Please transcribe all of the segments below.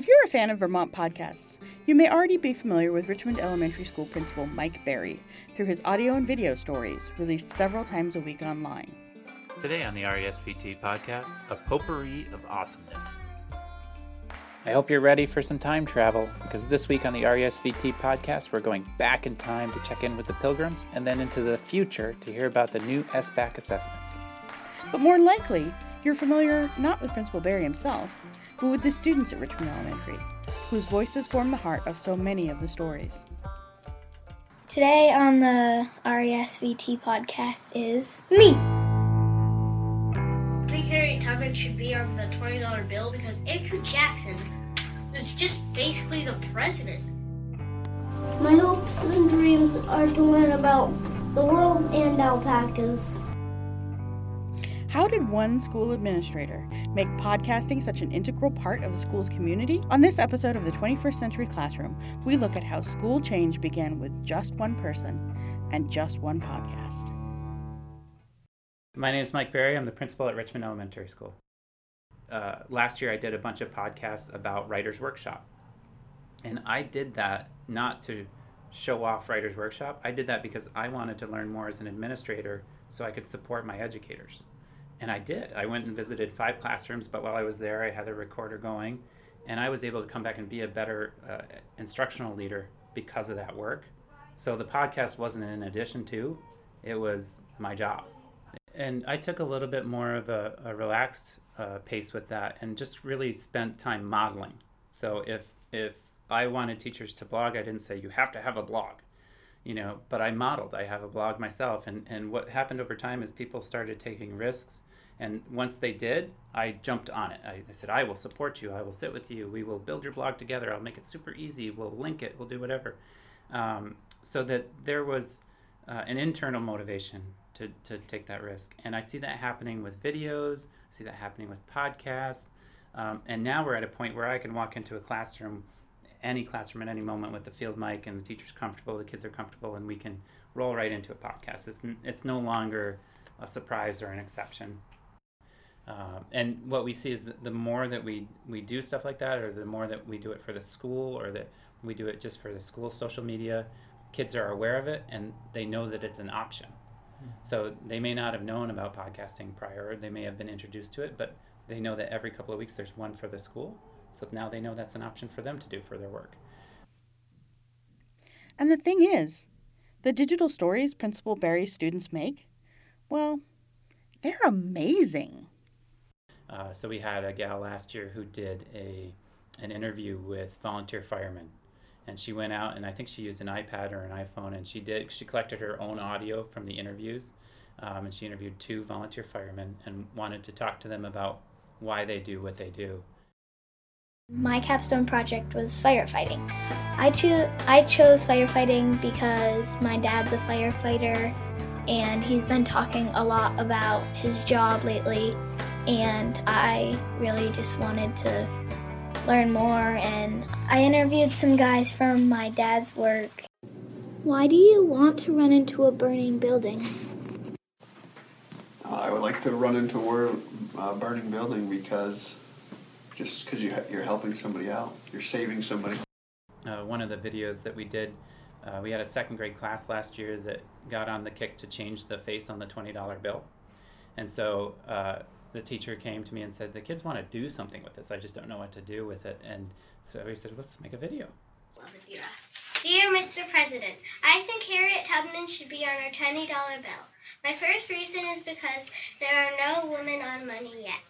If you're a fan of Vermont podcasts, you may already be familiar with Richmond Elementary School Principal Mike Berry through his audio and video stories released several times a week online. Today on the RESVT podcast, a potpourri of awesomeness. I hope you're ready for some time travel because this week on the RESVT podcast, we're going back in time to check in with the pilgrims and then into the future to hear about the new SBAC assessments. But more likely, you're familiar not with Principal Berry himself, but with the students at Richmond Elementary, whose voices form the heart of so many of the stories. Today on the RESVT podcast is me. I think Harriet Tubman should be on the $20 bill because Andrew Jackson was just basically the president. My hopes and dreams are to learn about the world and alpacas. How did one school administrator make podcasting such an integral part of the school's community? On this episode of the 21st Century Classroom, we look at how school change began with just one person and just one podcast. My name is Mike Berry. I'm the principal at Richmond Elementary School. Uh, last year, I did a bunch of podcasts about Writers Workshop. And I did that not to show off Writers Workshop. I did that because I wanted to learn more as an administrator so I could support my educators. And I did. I went and visited five classrooms, but while I was there, I had a recorder going, and I was able to come back and be a better uh, instructional leader because of that work. So the podcast wasn't in addition to, it was my job. And I took a little bit more of a, a relaxed uh, pace with that and just really spent time modeling. So if, if I wanted teachers to blog, I didn't say you have to have a blog you know but i modeled i have a blog myself and and what happened over time is people started taking risks and once they did, I jumped on it. I, I, said, I will support you. I will sit with you. We will build your blog together. I'll make it super easy. We'll link it. We'll do whatever. Um, so that there was uh, an internal motivation to, to take that risk. And I see that happening with videos, I see that happening with podcasts. Um, and now we're at a point where I can walk into a classroom, any classroom at any moment with the field mic and the teacher's comfortable, the kids are comfortable, and we can roll right into a podcast. It's, it's no longer a surprise or an exception. Uh, and what we see is that the more that we, we do stuff like that, or the more that we do it for the school, or that we do it just for the school social media, kids are aware of it and they know that it's an option. Mm-hmm. So they may not have known about podcasting prior, they may have been introduced to it, but they know that every couple of weeks there's one for the school. So now they know that's an option for them to do for their work. And the thing is, the digital stories Principal Berry's students make, well, they're amazing. Uh, so we had a gal last year who did a an interview with volunteer firemen, and she went out and I think she used an iPad or an iPhone, and she did she collected her own audio from the interviews, um, and she interviewed two volunteer firemen and wanted to talk to them about why they do what they do. My capstone project was firefighting. I cho- I chose firefighting because my dad's a firefighter and he's been talking a lot about his job lately and I really just wanted to learn more and I interviewed some guys from my dad's work. Why do you want to run into a burning building? Uh, I would like to run into a uh, burning building because just because you you're helping somebody out, you're saving somebody. Uh, one of the videos that we did, uh, we had a second grade class last year that got on the kick to change the face on the twenty dollar bill, and so uh, the teacher came to me and said, The kids want to do something with this. I just don't know what to do with it. And so we said, Let's make a video. Dear Mr. President, I think Harriet Tubman should be on our $20 bill. My first reason is because there are no women on money yet.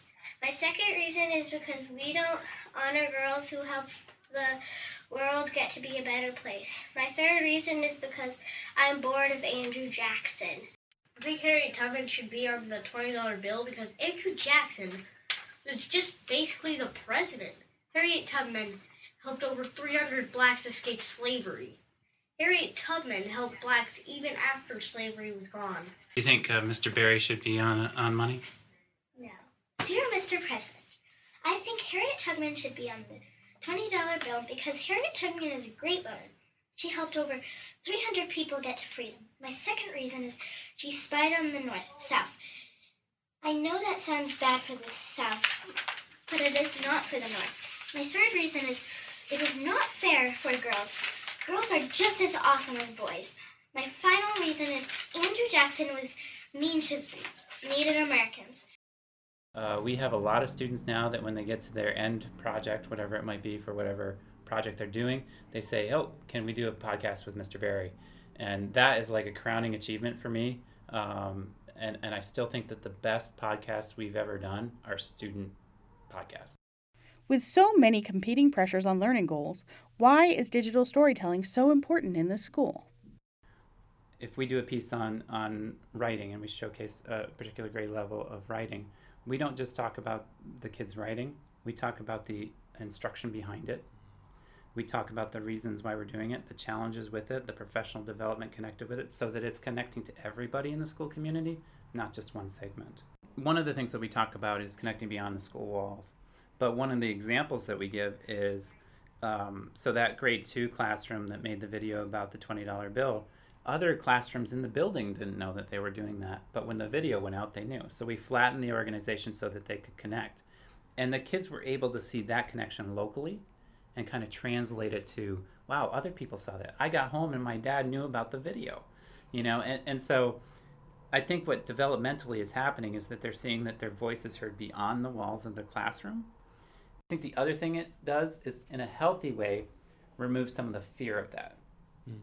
My second reason is because we don't honor girls who help the world get to be a better place. My third reason is because I'm bored of Andrew Jackson. I think Harriet Tubman should be on the $20 bill because Andrew Jackson was just basically the president. Harriet Tubman helped over 300 blacks escape slavery. Harriet Tubman helped blacks even after slavery was gone. Do you think uh, Mr. Berry should be on, on money? No. Dear Mr. President, I think Harriet Tubman should be on the $20 bill because Harriet Tubman is a great woman. She helped over 300 people get to freedom. My second reason is she spied on the north, south. I know that sounds bad for the south, but it is not for the north. My third reason is it is not fair for girls. Girls are just as awesome as boys. My final reason is Andrew Jackson was mean to Native Americans. Uh, we have a lot of students now that when they get to their end project, whatever it might be for whatever project they're doing, they say, "Oh, can we do a podcast with Mr. Berry?" And that is like a crowning achievement for me. Um, and and I still think that the best podcasts we've ever done are student podcasts. With so many competing pressures on learning goals, why is digital storytelling so important in this school? If we do a piece on on writing and we showcase a particular grade level of writing, we don't just talk about the kids writing. We talk about the instruction behind it. We talk about the reasons why we're doing it, the challenges with it, the professional development connected with it, so that it's connecting to everybody in the school community, not just one segment. One of the things that we talk about is connecting beyond the school walls. But one of the examples that we give is um, so that grade two classroom that made the video about the $20 bill, other classrooms in the building didn't know that they were doing that. But when the video went out, they knew. So we flattened the organization so that they could connect. And the kids were able to see that connection locally and kind of translate it to wow other people saw that. I got home and my dad knew about the video you know? And, and so i think what developmentally is happening is that they're seeing that their voice is heard beyond the walls of the classroom. I think the other thing it does is in a healthy way remove some of the fear of that. Mm.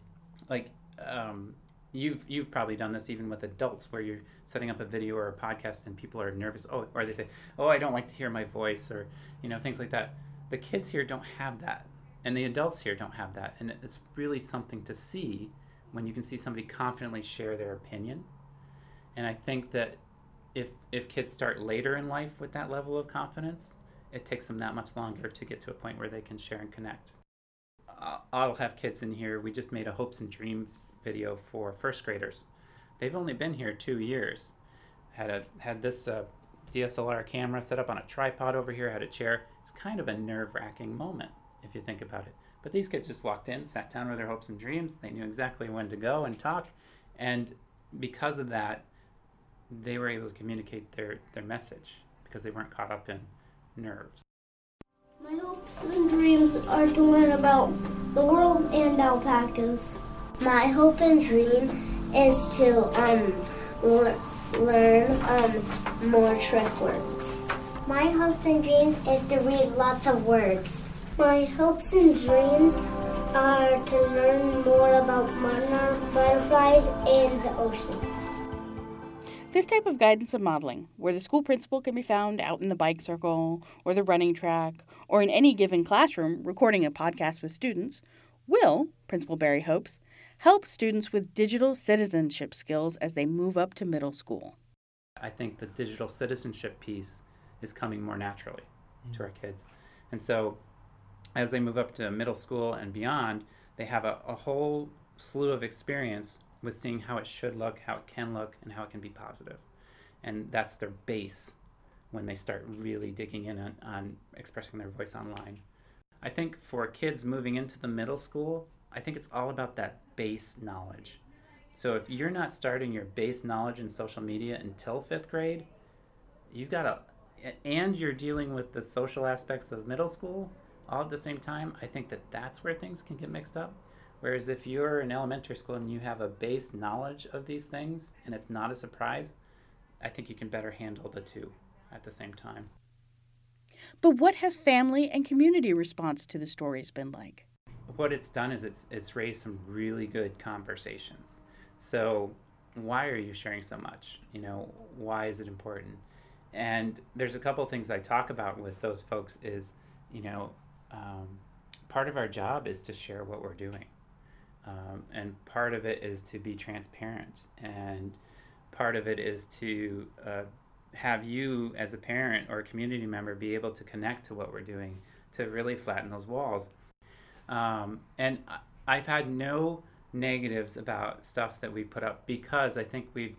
like um, you've you've probably done this even with adults where you're setting up a video or a podcast and people are nervous. Oh or they say oh i don't like to hear my voice or you know things like that the kids here don't have that and the adults here don't have that and it's really something to see when you can see somebody confidently share their opinion. And i think that if if kids start later in life with that level of confidence it takes them that much longer to get to a point where they can share and connect. I'll have kids in here we just made a hopes and dream video for first graders. They've only been here two years. Had a had this uh, dslr camera set up on a tripod over here had a chair it's kind of a nerve wracking moment if you think about it. But these kids just walked in, sat down with their hopes and dreams. They knew exactly when to go and talk. And because of that, they were able to communicate their, their message because they weren't caught up in nerves. My hopes and dreams are to learn about the world and alpacas. My hope and dream is to um, learn um, more trick words. My hopes and dreams is to read lots of words. My hopes and dreams are to learn more about monarch butterflies in the ocean. This type of guidance and modeling, where the school principal can be found out in the bike circle or the running track or in any given classroom recording a podcast with students, will, Principal Berry hopes, help students with digital citizenship skills as they move up to middle school. I think the digital citizenship piece is coming more naturally mm-hmm. to our kids. And so as they move up to middle school and beyond, they have a, a whole slew of experience with seeing how it should look, how it can look, and how it can be positive. And that's their base when they start really digging in on, on expressing their voice online. I think for kids moving into the middle school, I think it's all about that base knowledge. So if you're not starting your base knowledge in social media until fifth grade, you've got a and you're dealing with the social aspects of middle school all at the same time, I think that that's where things can get mixed up. Whereas if you're in elementary school and you have a base knowledge of these things and it's not a surprise, I think you can better handle the two at the same time. But what has family and community response to the stories been like? What it's done is it's it's raised some really good conversations. So why are you sharing so much? You know, why is it important? and there's a couple things I talk about with those folks is, you know, um, part of our job is to share what we're doing. Um, and part of it is to be transparent. And part of it is to uh, have you, as a parent or a community member, be able to connect to what we're doing to really flatten those walls. Um, and I've had no negatives about stuff that we've put up because I think we've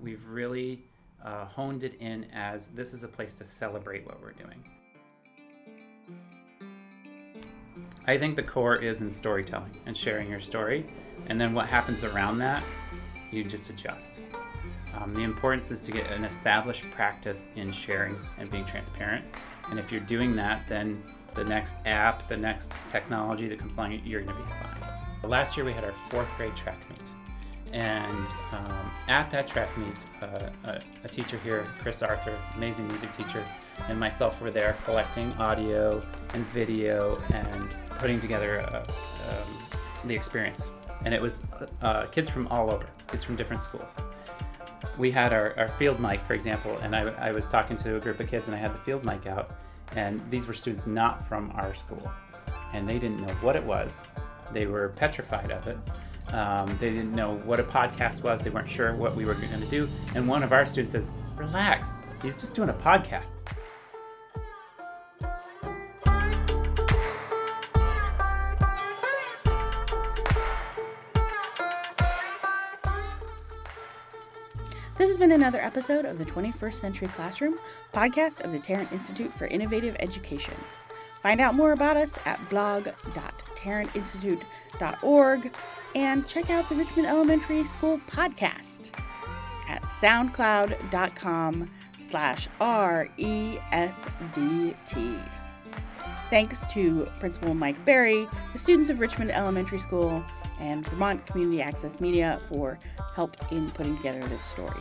we've really uh, honed it in as this is a place to celebrate what we're doing. I think the core is in storytelling and sharing your story, and then what happens around that, you just adjust. Um, the importance is to get an established practice in sharing and being transparent. And if you're doing that, then the next app, the next technology that comes along, you're going to be fine. Last year we had our fourth grade track meet. And um, at that track meet, uh, a, a, teacher here, Chris Arthur, amazing music teacher, and myself were there collecting audio and video and putting together a, um, the experience. And it was uh, kids from all over, kids from different schools. We had our, our field mic, for example, and I, I was talking to a group of kids and I had the field mic out, and these were students not from our school. And they didn't know what it was, they were petrified of it. Um, they didn't know what a podcast was. They weren't sure what we were going to do. And one of our students says, Relax, he's just doing a podcast. This has been another episode of the 21st Century Classroom, podcast of the Tarrant Institute for Innovative Education. Find out more about us at blog.tarrantinstitute.org and check out the Richmond Elementary School podcast at soundcloud.com slash R-E-S-V-T. Thanks to Principal Mike Berry, the students of Richmond Elementary School, and Vermont Community Access Media for help in putting together this story.